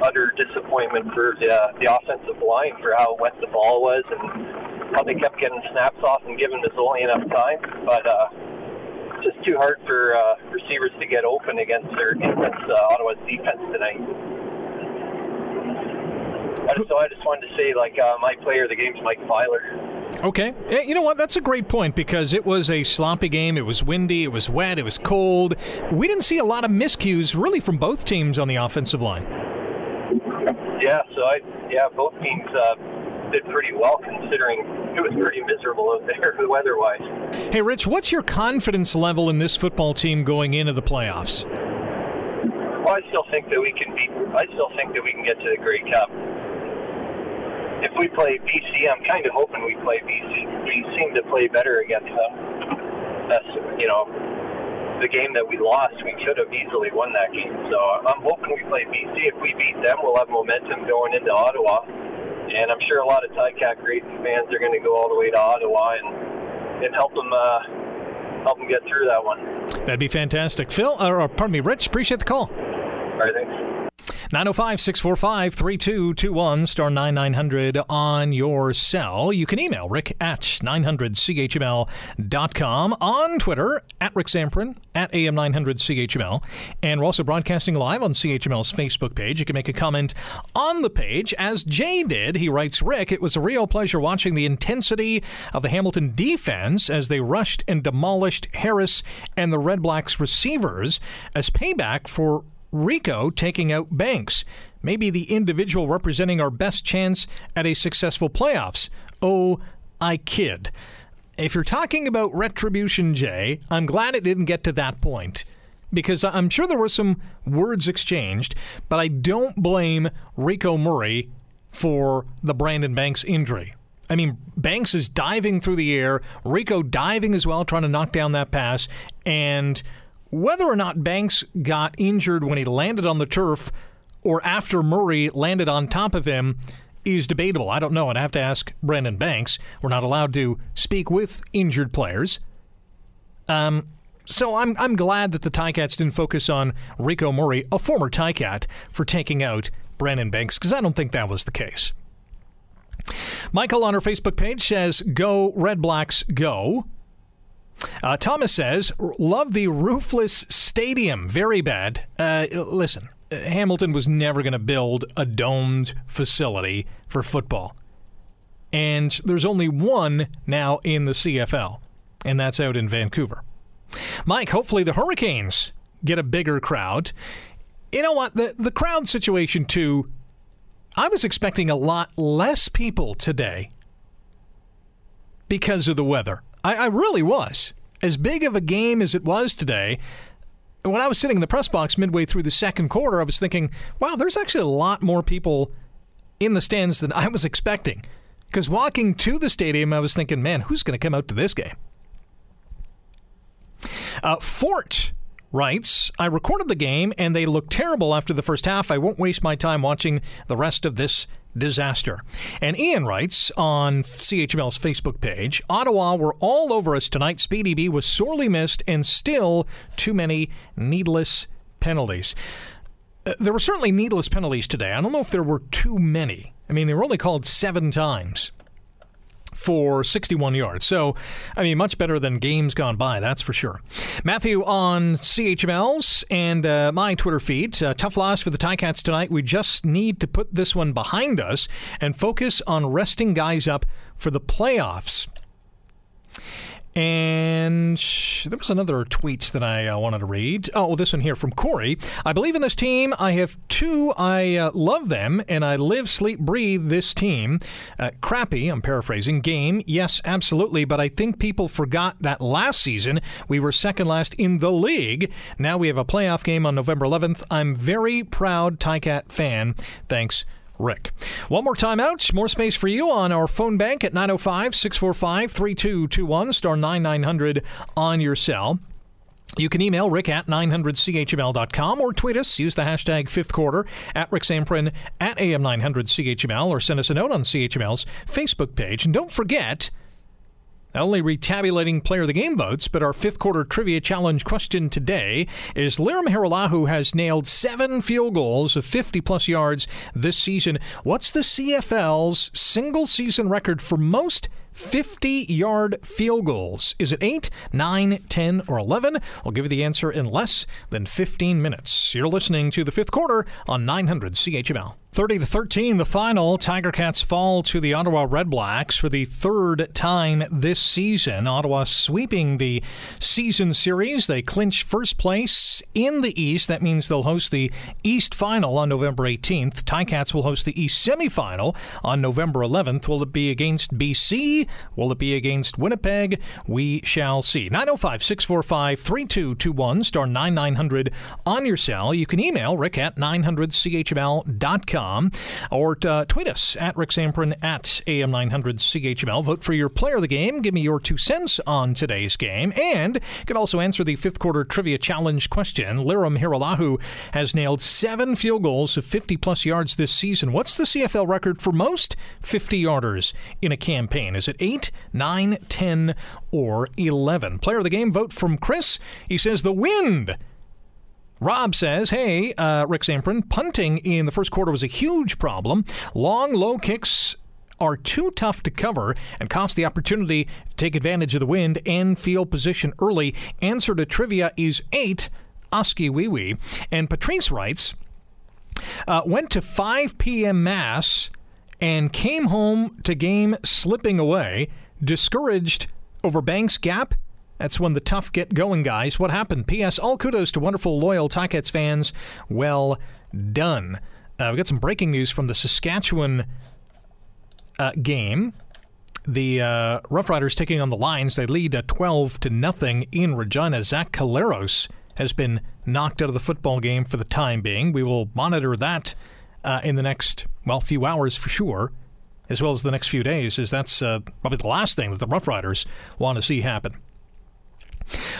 utter disappointment for the, uh, the offensive line for how wet the ball was and how they kept getting snaps off and giving us only enough time. But uh, just too hard for uh, receivers to get open against their against uh, Ottawa's defense tonight. So I just wanted to say, like, uh, my player of the game is Mike Filer. Okay. You know what? That's a great point because it was a sloppy game. It was windy. It was wet. It was cold. We didn't see a lot of miscues really from both teams on the offensive line. Yeah, so I yeah, both teams uh, did pretty well considering it was pretty miserable out there weather-wise. Hey, Rich, what's your confidence level in this football team going into the playoffs? Well, I still think that we can beat. I still think that we can get to the Grey Cup. We play BC, I'm kind of hoping we play BC. We seem to play better against them. That's you know the game that we lost, we could have easily won that game. So I'm hoping we play BC. If we beat them, we'll have momentum going into Ottawa. And I'm sure a lot of Ticat Creighton fans are going to go all the way to Ottawa and, and help them uh, help them get through that one. That'd be fantastic. Phil, or pardon me, Rich, appreciate the call. All right, thanks. 905 645 3221, star 9900 on your cell. You can email rick at 900CHML.com, on Twitter at Rick Zamperin, at AM900CHML. And we're also broadcasting live on CHML's Facebook page. You can make a comment on the page, as Jay did. He writes Rick, it was a real pleasure watching the intensity of the Hamilton defense as they rushed and demolished Harris and the Red Blacks receivers as payback for Rico taking out Banks. Maybe the individual representing our best chance at a successful playoffs. Oh, I kid. If you're talking about retribution, Jay, I'm glad it didn't get to that point. Because I'm sure there were some words exchanged, but I don't blame Rico Murray for the Brandon Banks injury. I mean, Banks is diving through the air, Rico diving as well, trying to knock down that pass, and whether or not Banks got injured when he landed on the turf or after Murray landed on top of him is debatable. I don't know. I'd have to ask Brandon Banks. We're not allowed to speak with injured players. Um, so I'm I'm glad that the Ticats didn't focus on Rico Murray, a former Ticat, for taking out Brandon Banks because I don't think that was the case. Michael on her Facebook page says, "Go Red Blacks, go." Uh, Thomas says, Love the roofless stadium. Very bad. Uh, listen, Hamilton was never going to build a domed facility for football. And there's only one now in the CFL, and that's out in Vancouver. Mike, hopefully the Hurricanes get a bigger crowd. You know what? The, the crowd situation, too, I was expecting a lot less people today because of the weather. I, I really was. As big of a game as it was today, when I was sitting in the press box midway through the second quarter, I was thinking, wow, there's actually a lot more people in the stands than I was expecting. Because walking to the stadium, I was thinking, man, who's going to come out to this game? Uh, Fort writes, I recorded the game and they looked terrible after the first half. I won't waste my time watching the rest of this disaster. And Ian writes on CHML's Facebook page Ottawa were all over us tonight. Speedy B was sorely missed and still too many needless penalties. Uh, there were certainly needless penalties today. I don't know if there were too many. I mean, they were only called seven times. For 61 yards. So, I mean, much better than games gone by, that's for sure. Matthew on CHML's and uh, my Twitter feed. Uh, tough loss for the Ticats tonight. We just need to put this one behind us and focus on resting guys up for the playoffs. And there was another tweet that I uh, wanted to read. Oh, this one here from Corey. I believe in this team. I have two. I uh, love them, and I live, sleep, breathe this team. Uh, crappy, I'm paraphrasing, game. Yes, absolutely. But I think people forgot that last season we were second last in the league. Now we have a playoff game on November 11th. I'm very proud Ticat fan. Thanks. Rick. One more time out. More space for you on our phone bank at 905 645 3221, star 9900 on your cell. You can email rick at 900chml.com or tweet us. Use the hashtag fifth quarter at Rick Zamperin at AM900CHML or send us a note on CHML's Facebook page. And don't forget, not only retabulating player of the game votes, but our fifth quarter trivia challenge question today is Lirim Hajrullahu has nailed seven field goals of 50 plus yards this season. What's the CFL's single season record for most 50 yard field goals? Is it 8, 9, 10, or 11? We'll give you the answer in less than 15 minutes. You're listening to the fifth quarter on 900 CHML. 30 to 13, the final. Tiger Cats fall to the Ottawa Red Blacks for the third time this season. Ottawa sweeping the season series. They clinch first place in the East. That means they'll host the East Final on November 18th. Ticats will host the East Semifinal on November 11th. Will it be against BC? Will it be against Winnipeg? We shall see. 905 645 3221, star 9900 on your cell. You can email rick at 900chml.com or uh, tweet us at Rick Zamperin at AM900CHML. Vote for your player of the game. Give me your two cents on today's game. And you can also answer the fifth quarter trivia challenge question. Lirim Hajrullahu has nailed seven field goals of 50 plus yards this season. What's the CFL record for most 50 yarders in a campaign? Is it 8, 9, 10, or 11? Player of the game vote from Chris. He says the wind Rob says, hey, uh, Rick Zamperin, punting in the first quarter was a huge problem. Long, low kicks are too tough to cover and cost the opportunity to take advantage of the wind and field position early. Answer to trivia is 8, Oskee Wee Wee. And Patrice writes, uh, went to 5 p.m. Mass and came home to game slipping away, discouraged over Banks Gap that's when the tough get going, guys. What happened? P.S. All kudos to wonderful, loyal Ticats fans. Well done. Uh, we got some breaking news from the Saskatchewan uh, game. The uh, Rough Riders taking on the Lions. They lead uh, 12 to nothing in Regina. Zach Collaros has been knocked out of the football game for the time being. We will monitor that uh, in the next, well, few hours for sure, as well as the next few days, as that's uh, probably the last thing that the Rough Riders want to see happen.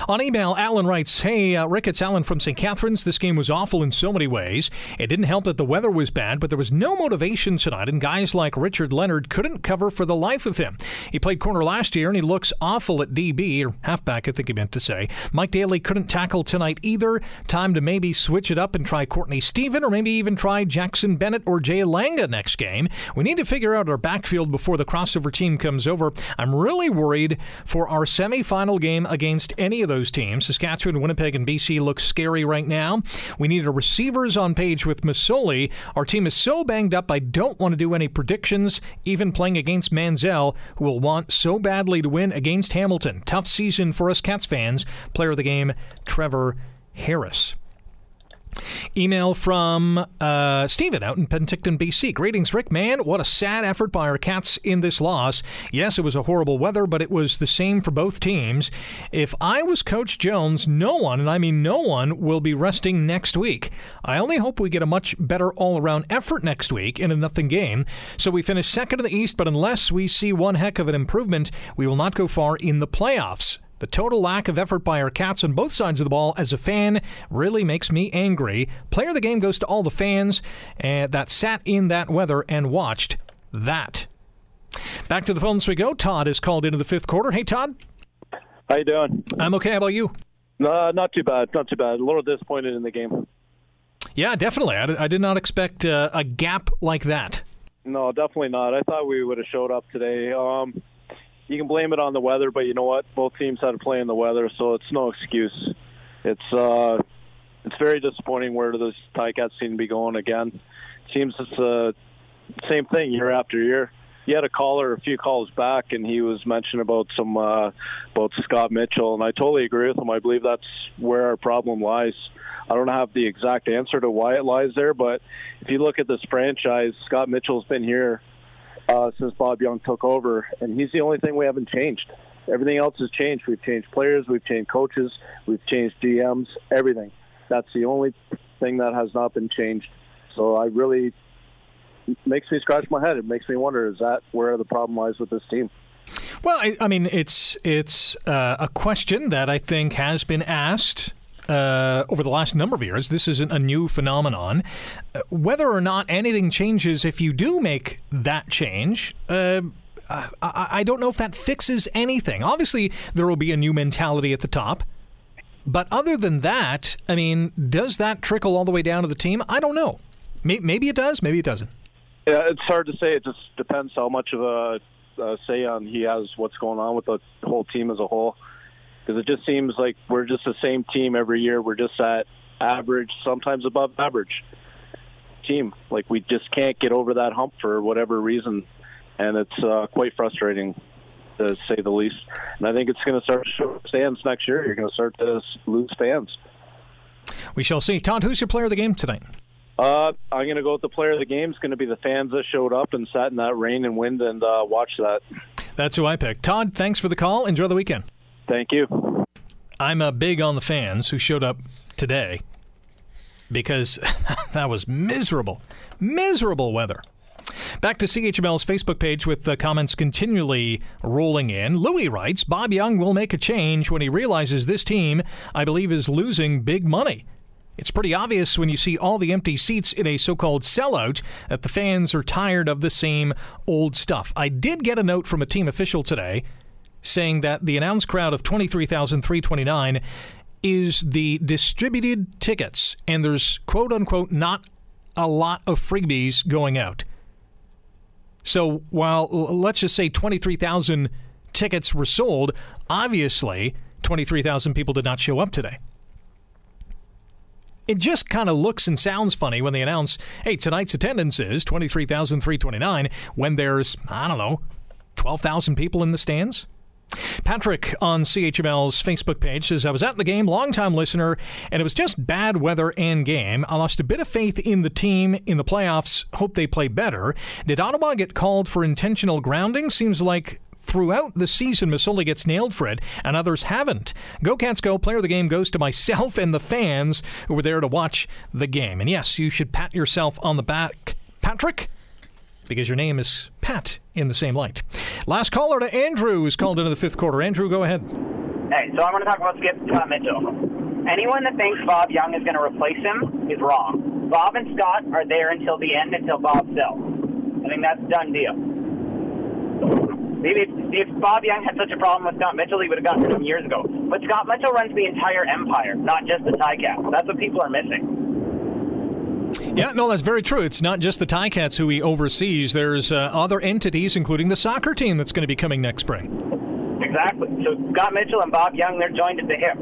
On email, Alan writes, Hey, uh, Rick, it's Alan from St. Catharines. This game was awful in so many ways. It didn't help that the weather was bad, but there was no motivation tonight, and guys like Richard Leonard couldn't cover for the life of him. He played corner last year, and he looks awful at DB, or halfback, I think he meant to say. Mike Daly couldn't tackle tonight either. Time to maybe switch it up and try Courtney Stephen, or maybe even try Jackson Bennett or Jay Langa next game. We need to figure out our backfield before the crossover team comes over. I'm really worried for our semifinal game against any of those teams. Saskatchewan, Winnipeg, and BC look scary right now. We need a receivers on page with Masoli. Our team is so banged up, I don't want to do any predictions, even playing against Manziel, who will want so badly to win against Hamilton. Tough season for us Cats fans. Player of the game, Trevor Harris. Email from uh, Stephen out in Penticton, BC. Greetings, Rick. Man, what a sad effort by our Cats in this loss. Yes, it was a horrible weather, but it was the same for both teams. If I was Coach Jones, no one, and I mean no one, will be resting next week. I only hope we get a much better all around effort next week in a nothing game. So we finish second in the East, but unless we see one heck of an improvement, we will not go far in the playoffs. The total lack of effort by our Cats on both sides of the ball as a fan really makes me angry. Player of the game goes to all the fans uh, that sat in that weather and watched that. Back to the phones we go. Todd is called into the fifth quarter. Hey, Todd. How you doing? I'm okay. How about you? Uh, not too bad. Not too bad. A little disappointed in the game. Yeah, definitely. I, I did not expect uh, a gap like that. No, definitely not. I thought we would have showed up today. Um, you can blame it on the weather, but you know what? Both teams had to play in the weather, so it's no excuse. It's uh, it's very disappointing where the Ticats seem to be going again. Seems it's the same thing year after year. He had a caller a few calls back, and he was mentioning about some uh, about Scott Mitchell, and I totally agree with him. I believe that's where our problem lies. I don't have the exact answer to why it lies there, but if you look at this franchise, Scott Mitchell's been here uh, since Bob Young took over, and he's the only thing we haven't changed. Everything else has changed. We've changed players, we've changed coaches, we've changed GMs, everything. That's the only thing that has not been changed. So I really makes me scratch my head. It makes me wonder: is that where the problem lies with this team? Well, I, I mean, it's it's uh, a question that I think has been asked uh, over the last number of years. This isn't a new phenomenon. Uh, whether or not anything changes if you do make that change. Uh, I, I don't know if that fixes anything. Obviously, there will be a new mentality at the top. But other than that, I mean, does that trickle all the way down to the team? I don't know. Maybe it does, maybe it doesn't. Yeah, it's hard to say. It just depends how much of a, a say on he has what's going on with the whole team as a whole because it just seems like we're just the same team every year. We're just at average, sometimes above average team. Like we just can't get over that hump for whatever reason, and it's uh, quite frustrating to say the least. And I think it's going to start to show stands next year. You're going to start to lose fans. We shall see. Todd, who's your player of the game tonight? Uh, I'm going to go with the player of the game. It's going to be the fans that showed up and sat in that rain and wind and uh, watched that. That's who I picked. Todd, thanks for the call. Enjoy the weekend. Thank you. I'm uh, big on the fans who showed up today because that was miserable, miserable weather. Back to CHML's Facebook page with the comments continually rolling in. Louis writes Bob Young will make a change when he realizes this team, I believe, is losing big money. It's pretty obvious when you see all the empty seats in a so called sellout that the fans are tired of the same old stuff. I did get a note from a team official today saying that the announced crowd of 23,329 is the distributed tickets, and there's quote unquote not a lot of freebies going out. So while let's just say 23,000 tickets were sold, obviously 23,000 people did not show up today. It just kind of looks and sounds funny when they announce, hey, tonight's attendance is 23,329 when there's, I don't know, 12,000 people in the stands. Patrick on CHML's Facebook page says, I was at the game, longtime listener, and it was just bad weather and game. I lost a bit of faith in the team in the playoffs. Hope they play better. Did Ottawa get called for intentional grounding? Seems like throughout the season, Masoli gets nailed for it, and others haven't. Go Cats Go. Player of the game goes to myself and the fans who were there to watch the game. And yes, you should pat yourself on the back, Patrick because your name is Pat in the same light. Last caller to Andrew who's called into the fifth quarter. Andrew, go ahead. Hey, so I'm going to talk about Skip Scott Mitchell. Anyone that thinks Bob Young is going to replace him is wrong. Bob and Scott are there until the end, until Bob sells. I think that's done deal. Maybe if, if Bob Young had such a problem with Scott Mitchell, he would have gotten him years ago. But Scott Mitchell runs the entire empire, not just the Ticats. That's what people are missing. Yeah, no, that's very true. It's not just the Ticats who he oversees. There's uh, other entities, including the soccer team, that's going to be coming next spring. Exactly. So Scott Mitchell and Bob Young, they're joined at the hip.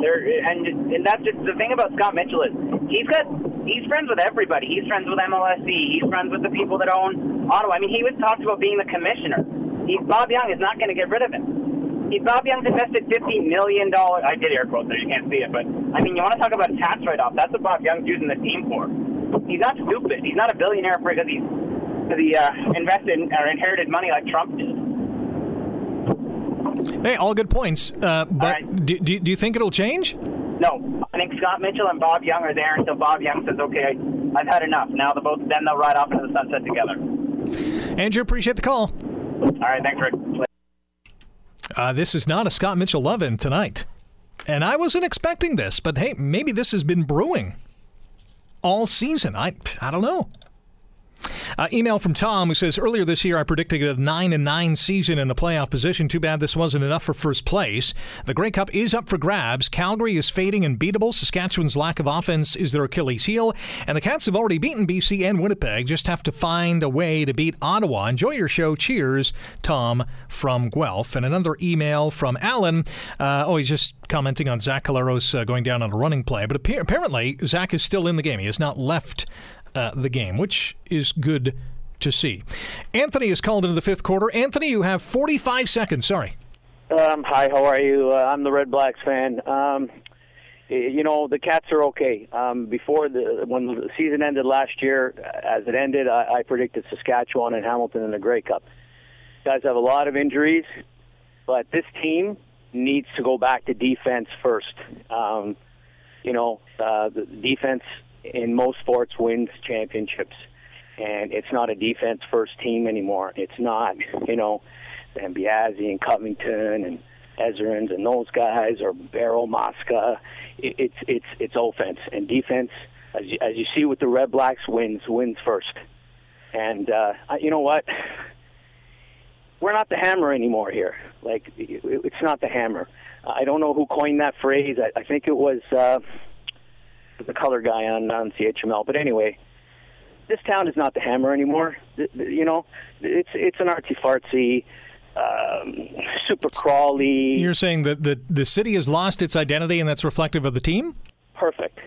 They're, and and that's just the thing about Scott Mitchell is he's got he's friends with everybody. He's friends with MLSE. He's friends with the people that own Ottawa. I mean, he was talked about being the commissioner. He, Bob Young is not going to get rid of him. He, Bob Young's invested fifty million dollars. I did air quotes there. You can't see it, but I mean, you want to talk about tax write-off? That's what Bob Young's using the team for he's not stupid. He's not a billionaire because he's because he uh, invested or inherited money like Trump did. Hey, all good points. Uh, but right. do, do, do you think it'll change? No, I think Scott Mitchell and Bob Young are there until Bob Young says, "Okay, I've had enough." Now the both then they'll ride off into the sunset together. Andrew, appreciate the call. All right, thanks, Rick. Uh, this is not a Scott Mitchell love-in tonight, and I wasn't expecting this. But hey, maybe this has been brewing all season. I I don't know. Uh, email from Tom who says earlier this year I predicted a nine and nine season in a playoff position. Too bad this wasn't enough for first place. The Grey Cup is up for grabs. Calgary is fading and beatable. Saskatchewan's lack of offense is their Achilles heel, and the Cats have already beaten BC and Winnipeg. Just have to find a way to beat Ottawa. Enjoy your show. Cheers, Tom from Guelph. And another email from Alan. Uh, oh, he's just commenting on Zach Collaros uh, going down on a running play, but apparently Zach is still in the game. He has not left uh, the game, which is good to see. Anthony is called into the fifth quarter. Anthony, you have 45 seconds. Sorry. Um, hi, how are you? Uh, I'm the Red Blacks fan. Um, you know the Cats are okay. Um, before the when the season ended last year, as it ended, I, I predicted Saskatchewan and Hamilton in the Grey Cup. guys have a lot of injuries, but this team needs to go back to defense first. Um, you know, uh, the defense in most sports wins championships, and it's not a defense first team anymore. It's not, you know, Zambiasi and Covington and Ezerins and those guys or Barrow Mosca. It, it's it's it's offense and defense. As you, as you see with the Red Blacks, wins wins first. And uh, you know what? We're not the hammer anymore here. Like it's not the hammer. I don't know who coined that phrase. I, I think it was uh, the color guy on on CHML. But anyway, this town is not the hammer anymore. You know, it's it's an artsy fartsy um, super crawly. You're saying that the the city has lost its identity, and that's reflective of the team. Perfect.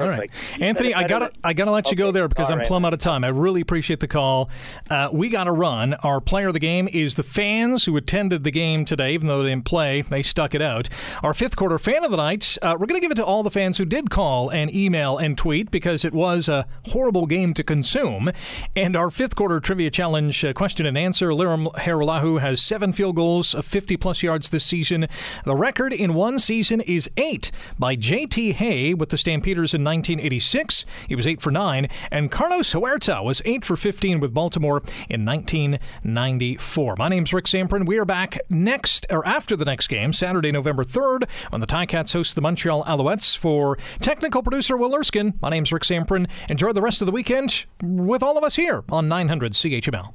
All right, Anthony, I gotta I gotta let you go there because All I'm right. plumb out of time. I really appreciate the call. Uh, we got to run. Our player of the game is the fans who attended the game today, even though they didn't play. They stuck it out. Our fifth quarter fan of the night. Uh, we're gonna give it to all the fans who did call and email and tweet because it was a horrible game to consume. And our fifth quarter trivia challenge uh, question and answer. Lirim Hajrullahu has seven field goals of 50 plus yards this season. The record in one season is eight by J.T. Hay with the Stampeders in 1986. He was 8 for 9. And Carlos Huerta was 8 for 15 with Baltimore in 1994. My name's Rick Zamperin. We are back next, or after the next game, Saturday, November 3rd, when the Ticats host the Montreal Alouettes. For technical producer Will Erskine, my name's Rick Zamperin. Enjoy the rest of the weekend with all of us here on 900 CHML.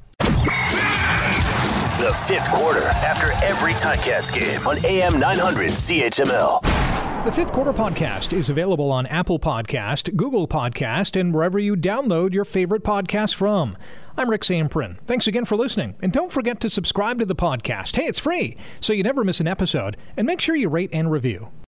The fifth quarter after every Ticats game on AM 900 CHML. The Fifth Quarter Podcast is available on Apple Podcast, Google Podcast, and wherever you download your favorite podcast from. I'm Rick Zamperin. Thanks again for listening. And don't forget to subscribe to the podcast. Hey, it's free, so you never miss an episode. And make sure you rate and review.